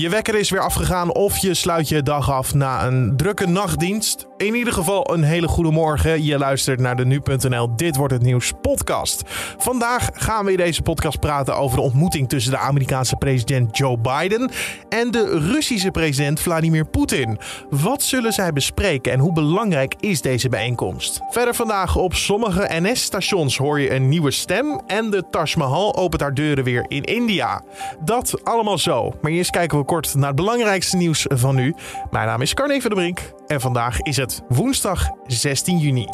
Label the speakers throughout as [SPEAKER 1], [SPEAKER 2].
[SPEAKER 1] Je wekker is weer afgegaan of je sluit je dag af na een drukke nachtdienst. In ieder geval een hele goede morgen. Je luistert naar de nu.nl Dit wordt het nieuws podcast. Vandaag gaan we in deze podcast praten over de ontmoeting tussen de Amerikaanse president Joe Biden en de Russische president Vladimir Poetin. Wat zullen zij bespreken en hoe belangrijk is deze bijeenkomst? Verder vandaag op sommige NS-stations hoor je een nieuwe stem en de Taj Mahal opent haar deuren weer in India. Dat allemaal zo. Maar eerst kijken we kort naar het belangrijkste nieuws van nu. Mijn naam is Carne van der Brink en vandaag is het woensdag 16 juni.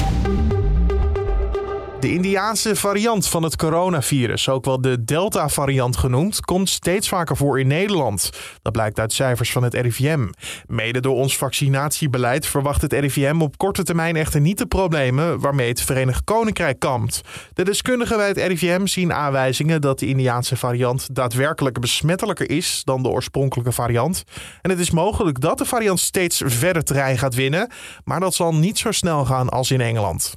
[SPEAKER 1] De Indiaanse variant van het coronavirus, ook wel de Delta-variant genoemd, komt steeds vaker voor in Nederland. Dat blijkt uit cijfers van het RIVM. Mede door ons vaccinatiebeleid verwacht het RIVM op korte termijn echter niet de problemen waarmee het Verenigd Koninkrijk kampt. De deskundigen bij het RIVM zien aanwijzingen dat de Indiaanse variant daadwerkelijk besmettelijker is dan de oorspronkelijke variant. En het is mogelijk dat de variant steeds verder terrein gaat winnen, maar dat zal niet zo snel gaan als in Engeland.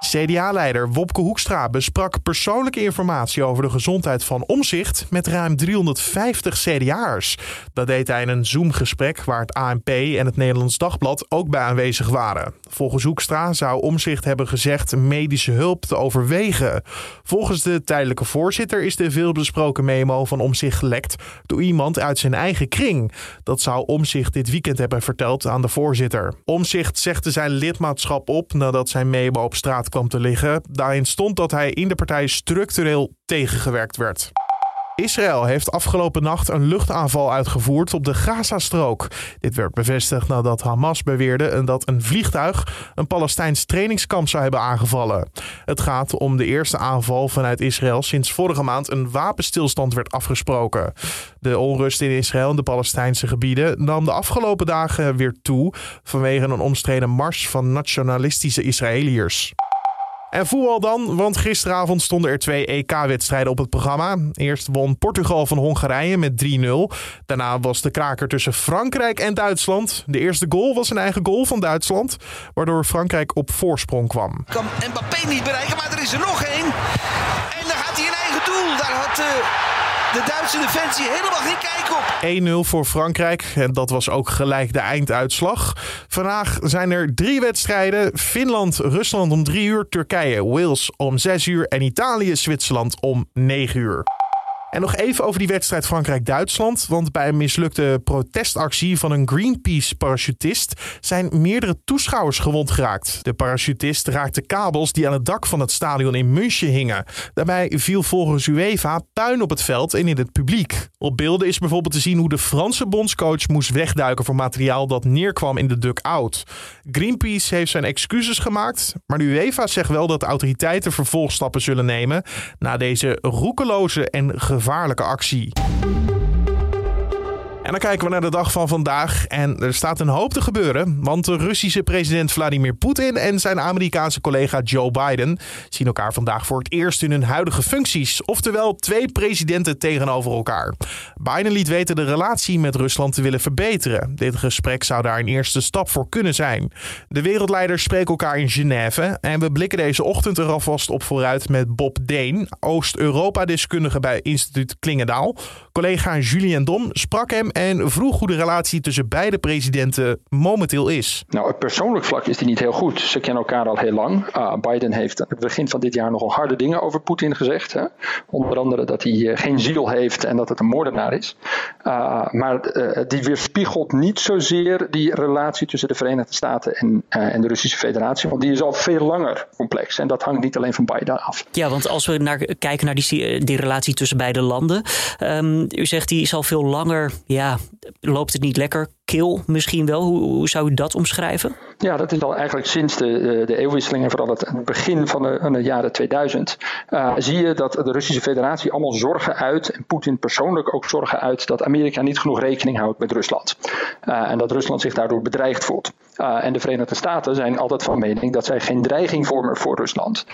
[SPEAKER 1] CDA-leider Wopke Hoekstra besprak persoonlijke informatie over de gezondheid van Omzicht met ruim 350 CDA'ers. Dat deed hij in een Zoom-gesprek waar het ANP en het Nederlands Dagblad ook bij aanwezig waren. Volgens Hoekstra zou Omzicht hebben gezegd medische hulp te overwegen. Volgens de tijdelijke voorzitter is de veelbesproken memo van Omzicht gelekt door iemand uit zijn eigen kring. Dat zou Omzicht dit weekend hebben verteld aan de voorzitter. Omzicht zegde zijn lidmaatschap op nadat zijn memo op straat kwam te liggen. Daarin stond dat hij in de partij structureel tegengewerkt werd. Israël heeft afgelopen nacht een luchtaanval uitgevoerd op de Gazastrook. Dit werd bevestigd nadat Hamas beweerde dat een vliegtuig een Palestijns trainingskamp zou hebben aangevallen. Het gaat om de eerste aanval vanuit Israël sinds vorige maand een wapenstilstand werd afgesproken. De onrust in Israël en de Palestijnse gebieden nam de afgelopen dagen weer toe vanwege een omstreden mars van nationalistische Israëliërs. En voetbal dan, want gisteravond stonden er twee EK-wedstrijden op het programma. Eerst won Portugal van Hongarije met 3-0. Daarna was de kraker tussen Frankrijk en Duitsland. De eerste goal was een eigen goal van Duitsland, waardoor Frankrijk op voorsprong kwam.
[SPEAKER 2] Kan Mbappé niet bereiken, maar er is er nog één. En dan gaat hij een eigen doel. Daar had... Uh de Duitse defensie helemaal geen kijk
[SPEAKER 1] op. 1-0 voor Frankrijk en dat was ook gelijk de einduitslag. Vandaag zijn er drie wedstrijden. Finland, Rusland om 3 uur, Turkije, Wales om 6 uur en Italië, Zwitserland om 9 uur. En nog even over die wedstrijd Frankrijk-Duitsland. Want bij een mislukte protestactie van een Greenpeace-parachutist zijn meerdere toeschouwers gewond geraakt. De parachutist raakte kabels die aan het dak van het stadion in München hingen. Daarbij viel volgens UEFA puin op het veld en in het publiek. Op beelden is bijvoorbeeld te zien hoe de Franse bondscoach moest wegduiken voor materiaal dat neerkwam in de dugout. Greenpeace heeft zijn excuses gemaakt, maar de UEFA zegt wel dat de autoriteiten vervolgstappen zullen nemen na deze roekeloze en gevaarlijke actie. En dan kijken we naar de dag van vandaag. En er staat een hoop te gebeuren. Want de Russische president Vladimir Poetin en zijn Amerikaanse collega Joe Biden zien elkaar vandaag voor het eerst in hun huidige functies. Oftewel twee presidenten tegenover elkaar. Biden liet weten de relatie met Rusland te willen verbeteren. Dit gesprek zou daar een eerste stap voor kunnen zijn. De wereldleiders spreken elkaar in Genève. En we blikken deze ochtend er alvast op vooruit met Bob Deen, Oost-Europa-deskundige bij instituut Klingendaal. Collega Julien Dom sprak hem en vroeg hoe de relatie tussen beide presidenten momenteel is.
[SPEAKER 3] Nou, op persoonlijk vlak is die niet heel goed. Ze kennen elkaar al heel lang. Uh, Biden heeft aan het begin van dit jaar nogal harde dingen over Poetin gezegd. Hè? Onder andere dat hij uh, geen ziel heeft en dat het een moordenaar is. Uh, maar die weerspiegelt niet zozeer die relatie tussen de Verenigde Staten en, en de Russische Federatie. Want die is al veel langer complex. En dat hangt niet alleen van Biden af.
[SPEAKER 4] Ja, want als we naar, kijken naar die, die relatie tussen beide landen. Um, u zegt die is al veel langer. Ja, loopt het niet lekker? Kil misschien wel. Hoe, hoe zou u dat omschrijven?
[SPEAKER 3] Ja, dat is al eigenlijk sinds de, de eeuwwisseling en vooral het begin van de, jaren 2000. Uh, zie je dat de Russische Federatie allemaal zorgen uit, en Poetin persoonlijk ook zorgen uit, dat Amerika niet genoeg rekening houdt met Rusland. Uh, en dat Rusland zich daardoor bedreigd voelt. Uh, en de Verenigde Staten zijn altijd van mening dat zij geen dreiging vormen voor Rusland.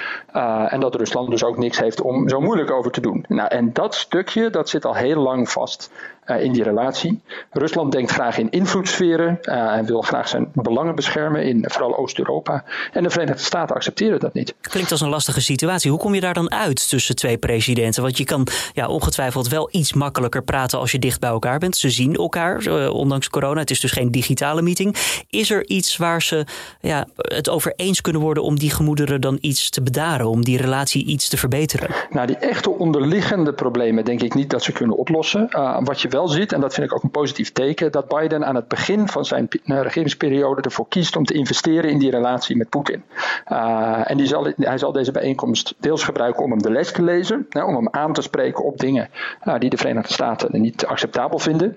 [SPEAKER 3] en dat Rusland dus ook niks heeft om zo moeilijk over te doen. Nou, en dat stukje dat zit al heel lang vast. In die relatie. Rusland denkt graag in invloedssferen en wil graag zijn belangen beschermen in vooral Oost-Europa. En de Verenigde Staten accepteren dat niet.
[SPEAKER 4] Klinkt als een lastige situatie. Hoe kom je daar dan uit tussen twee presidenten? Want je kan ja, ongetwijfeld wel iets makkelijker praten als je dicht bij elkaar bent. Ze zien elkaar, ondanks corona. Het is dus geen digitale meeting. Is er iets waar ze ja, het over eens kunnen worden om die gemoederen dan iets te bedaren, om die relatie iets te verbeteren?
[SPEAKER 3] Nou, die echte onderliggende problemen denk ik niet dat ze kunnen oplossen. Uh, wat je wel ziet, en dat vind ik ook een positief teken, dat Biden aan het begin van zijn uh, regeringsperiode ervoor kiest om te investeren in die relatie met Poetin. Uh, en die zal, hij zal deze bijeenkomst deels gebruiken om hem de les te lezen, om hem aan te spreken op dingen die de Verenigde Staten niet acceptabel vinden.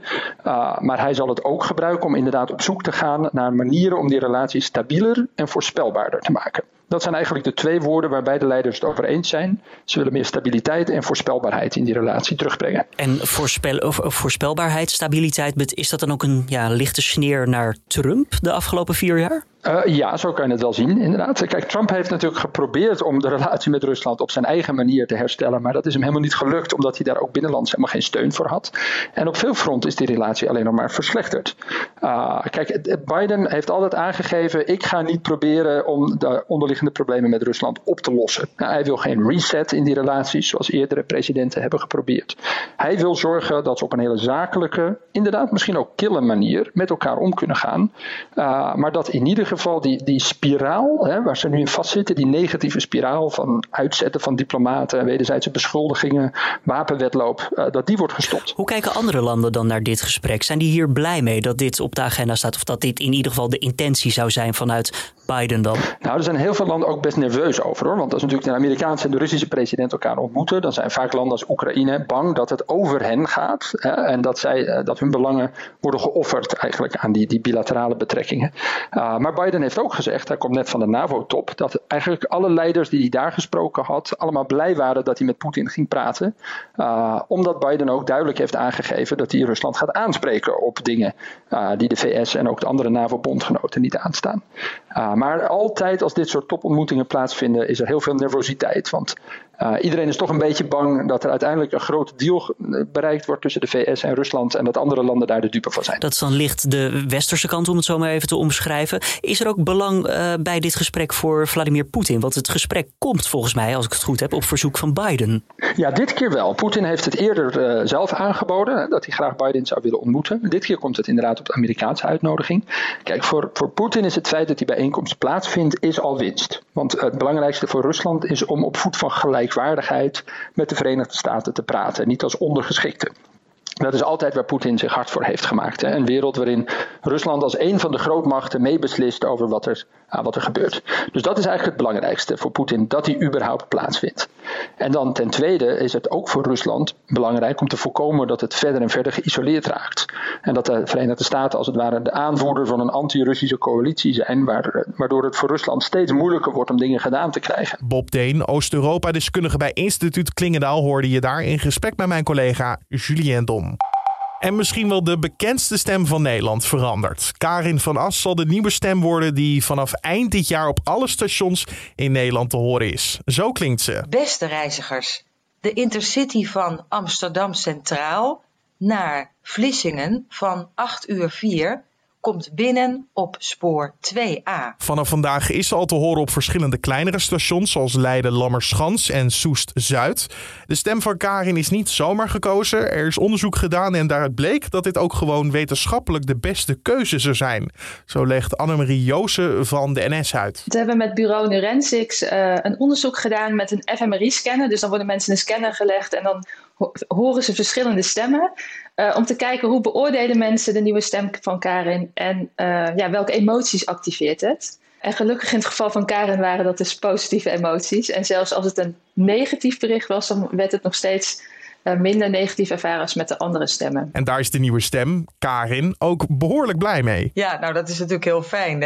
[SPEAKER 3] maar hij zal het ook gebruiken om inderdaad op zoek te gaan naar manieren om die relatie stabieler en voorspelbaarder te maken. Dat zijn eigenlijk de twee woorden waar beide leiders het over eens zijn. Ze willen meer stabiliteit en voorspelbaarheid in die relatie terugbrengen.
[SPEAKER 4] En voorspel, voorspelbaarheid, stabiliteit, is dat dan ook een ja, lichte sneer naar Trump de afgelopen vier jaar?
[SPEAKER 3] Uh, ja, zo kan je het wel zien, inderdaad. Kijk, Trump heeft natuurlijk geprobeerd om de relatie met Rusland op zijn eigen manier te herstellen. Maar dat is hem helemaal niet gelukt, omdat hij daar ook binnenlands helemaal geen steun voor had. En op veel fronten is die relatie alleen nog maar verslechterd. Uh, kijk, Biden heeft altijd aangegeven: ik ga niet proberen om de onderliggende problemen met Rusland op te lossen. Nou, hij wil geen reset in die relaties, zoals eerdere presidenten hebben geprobeerd. Hij wil zorgen dat ze op een hele zakelijke, inderdaad misschien ook kille manier met elkaar om kunnen gaan. Uh, maar dat in ieder geval die, die spiraal hè, waar ze nu in vastzitten, die negatieve spiraal van uitzetten van diplomaten, wederzijdse beschuldigingen, wapenwetloop, uh, dat die wordt gestopt.
[SPEAKER 4] Hoe kijken andere landen dan naar dit gesprek? Zijn die hier blij mee dat dit op de agenda staat of dat dit in ieder geval de intentie zou zijn vanuit Biden dan?
[SPEAKER 3] Nou, er zijn heel veel landen ook best nerveus over hoor. Want als natuurlijk de Amerikaanse en de Russische president elkaar ontmoeten, dan zijn vaak landen als Oekraïne bang dat het over hen gaat. Hè, en dat, zij, eh, dat hun belangen worden geofferd eigenlijk aan die, die bilaterale betrekkingen. Uh, maar Biden heeft ook gezegd, hij komt net van de NAVO-top, dat eigenlijk alle leiders die hij daar gesproken had, allemaal blij waren dat hij met Poetin ging praten. Uh, omdat Biden ook duidelijk heeft aangegeven dat hij Rusland gaat aanspreken op dingen uh, die de VS en ook de andere NAVO-bondgenoten niet aanstaan. Uh, maar altijd als dit soort topontmoetingen plaatsvinden, is er heel veel nervositeit. Want uh, iedereen is toch een beetje bang dat er uiteindelijk een grote deal bereikt wordt tussen de VS en Rusland en dat andere landen daar de dupe van zijn.
[SPEAKER 4] Dat is dan licht de westerse kant, om het zo maar even te omschrijven. Is er ook belang uh, bij dit gesprek voor Vladimir Poetin? Want het gesprek komt volgens mij, als ik het goed heb, op verzoek van Biden.
[SPEAKER 3] Ja, dit keer wel. Poetin heeft het eerder uh, zelf aangeboden dat hij graag Biden zou willen ontmoeten. Dit keer komt het inderdaad op de Amerikaanse uitnodiging. Kijk, voor, voor Poetin is het feit dat die bijeenkomst plaatsvindt, is al winst. Want het belangrijkste voor Rusland is om op voet van gelijkwaardigheid met de Verenigde Staten te praten, niet als ondergeschikte. Dat is altijd waar Poetin zich hard voor heeft gemaakt. Hè? Een wereld waarin Rusland als een van de grootmachten meebeslist over wat er, uh, wat er gebeurt. Dus dat is eigenlijk het belangrijkste voor Poetin, dat die überhaupt plaatsvindt. En dan ten tweede is het ook voor Rusland belangrijk om te voorkomen dat het verder en verder geïsoleerd raakt. En dat de Verenigde Staten als het ware de aanvoerder van een anti-Russische coalitie zijn, waardoor het voor Rusland steeds moeilijker wordt om dingen gedaan te krijgen.
[SPEAKER 1] Bob Deen, Oost-Europa-deskundige bij Instituut Klingendaal, hoorde je daar in gesprek met mijn collega Julien Dom. En misschien wel de bekendste stem van Nederland verandert. Karin van As zal de nieuwe stem worden die vanaf eind dit jaar op alle stations in Nederland te horen is. Zo klinkt ze.
[SPEAKER 5] Beste reizigers, de Intercity van Amsterdam Centraal naar Vlissingen van 8 uur 4 komt binnen op spoor 2A.
[SPEAKER 1] Vanaf vandaag is ze al te horen op verschillende kleinere stations zoals Leiden, Lammerschans en Soest Zuid. De stem van Karin is niet zomaar gekozen. Er is onderzoek gedaan en daaruit bleek dat dit ook gewoon wetenschappelijk de beste keuze zou zijn. Zo legt Annemarie Joosen van de NS uit.
[SPEAKER 6] We hebben met bureau Neurensics uh, een onderzoek gedaan met een fMRI-scanner. Dus dan worden mensen in een scanner gelegd en dan horen ze verschillende stemmen. Uh, om te kijken hoe beoordelen mensen de nieuwe stem van Karin en uh, ja, welke emoties activeert het. En gelukkig in het geval van Karin waren dat dus positieve emoties. En zelfs als het een negatief bericht was, dan werd het nog steeds uh, minder negatief ervaren als met de andere stemmen.
[SPEAKER 1] En daar is de nieuwe stem, Karin, ook behoorlijk blij mee.
[SPEAKER 5] Ja, nou dat is natuurlijk heel fijn.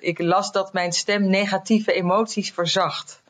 [SPEAKER 5] Ik las dat mijn stem negatieve emoties verzacht.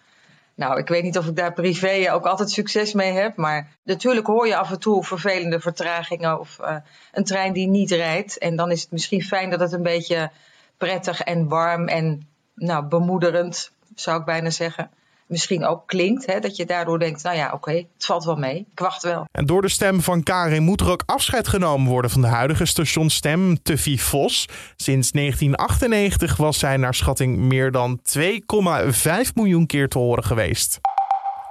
[SPEAKER 5] Nou, ik weet niet of ik daar privé ook altijd succes mee heb. Maar natuurlijk hoor je af en toe vervelende vertragingen of uh, een trein die niet rijdt. En dan is het misschien fijn dat het een beetje prettig en warm en nou, bemoederend, zou ik bijna zeggen, misschien ook klinkt. Hè, dat je daardoor denkt, nou ja, oké, het valt wel mee. Ik wacht wel.
[SPEAKER 1] En door de stem van Karin moet er ook afscheid genomen worden van de huidige stationstem Tuffy Vos. Sinds 1998 was zij naar schatting meer dan 2,5 miljoen keer te horen geweest.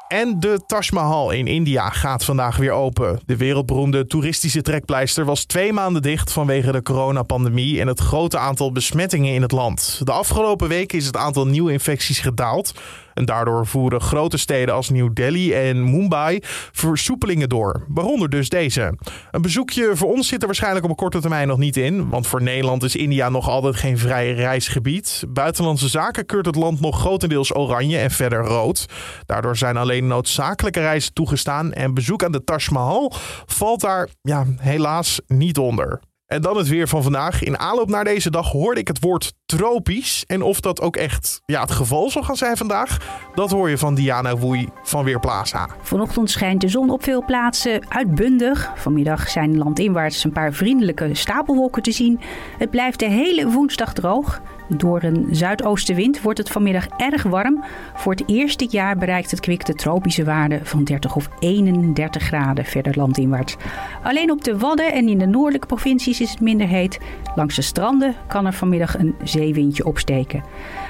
[SPEAKER 1] En de Taj Mahal in India gaat vandaag weer open. De wereldberoemde toeristische trekpleister was twee maanden dicht vanwege de coronapandemie en het grote aantal besmettingen in het land. De afgelopen weken is het aantal nieuwe infecties gedaald. En daardoor voeren grote steden als New Delhi en Mumbai versoepelingen door. Waaronder dus deze. Een bezoekje voor ons zit er waarschijnlijk op een korte termijn nog niet in. Want voor Nederland is India nog altijd geen vrij reisgebied. Buitenlandse zaken keurt het land nog grotendeels oranje en verder rood. Daardoor zijn alleen noodzakelijke reizen toegestaan. En bezoek aan de Taj Mahal valt daar ja, helaas niet onder. En dan het weer van vandaag. In aanloop naar deze dag hoorde ik het woord tropisch. En of dat ook echt ja, het geval zal gaan zijn vandaag, dat hoor je van Diana Woei van Weerplaza.
[SPEAKER 7] Vanochtend schijnt de zon op veel plaatsen uitbundig. Vanmiddag zijn landinwaarts een paar vriendelijke stapelwolken te zien. Het blijft de hele woensdag droog. Door een zuidoostenwind wordt het vanmiddag erg warm. Voor het eerst dit jaar bereikt het kwik de tropische waarde van 30 of 31 graden verder landinwaarts. Alleen op de Wadden en in de noordelijke provincies is het minder heet. Langs de stranden kan er vanmiddag een zeewindje opsteken.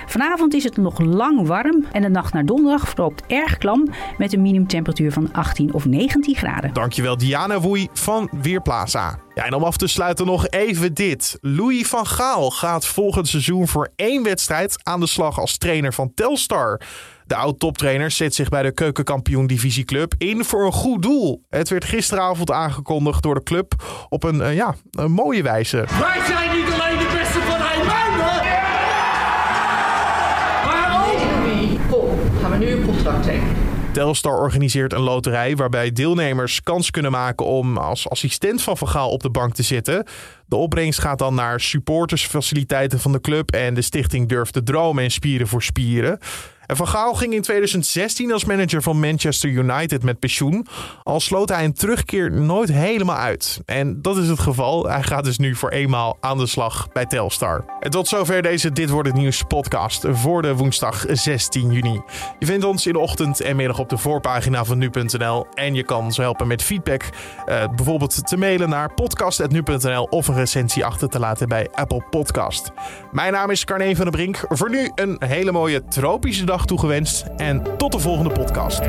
[SPEAKER 7] Vanavond is het nog lang warm en de nacht naar donderdag verloopt erg klam met een minimumtemperatuur van 18 of 19 graden.
[SPEAKER 1] Dankjewel Diana Woei van Weerplaza. Ja, en om af te sluiten nog even dit. Louis van Gaal gaat volgend seizoen voor één wedstrijd aan de slag als trainer van Telstar. De oud-toptrainer zet zich bij de keukenkampioen divisieclub in voor een goed doel. Het werd gisteravond aangekondigd door de club op een, uh, ja, een mooie wijze.
[SPEAKER 8] Wij zijn niet alleen de beste van IJmuiden! Waarom?
[SPEAKER 9] Kom, gaan we nu een contract tekenen.
[SPEAKER 1] Telstar organiseert een loterij waarbij deelnemers kans kunnen maken om als assistent van Vergaal op de bank te zitten. De opbrengst gaat dan naar supportersfaciliteiten van de club en de stichting Durf te Dromen en Spieren voor Spieren. En Van Gaal ging in 2016 als manager van Manchester United met pensioen. Al sloot hij een terugkeer nooit helemaal uit. En dat is het geval. Hij gaat dus nu voor eenmaal aan de slag bij Telstar. En tot zover deze Dit Wordt Het Nieuws podcast voor de woensdag 16 juni. Je vindt ons in de ochtend en middag op de voorpagina van nu.nl. En je kan ons helpen met feedback. Uh, bijvoorbeeld te mailen naar podcast.nu.nl of een recensie achter te laten bij Apple Podcast. Mijn naam is Carne van der Brink. Voor nu een hele mooie tropische toegewenst en tot de volgende podcast.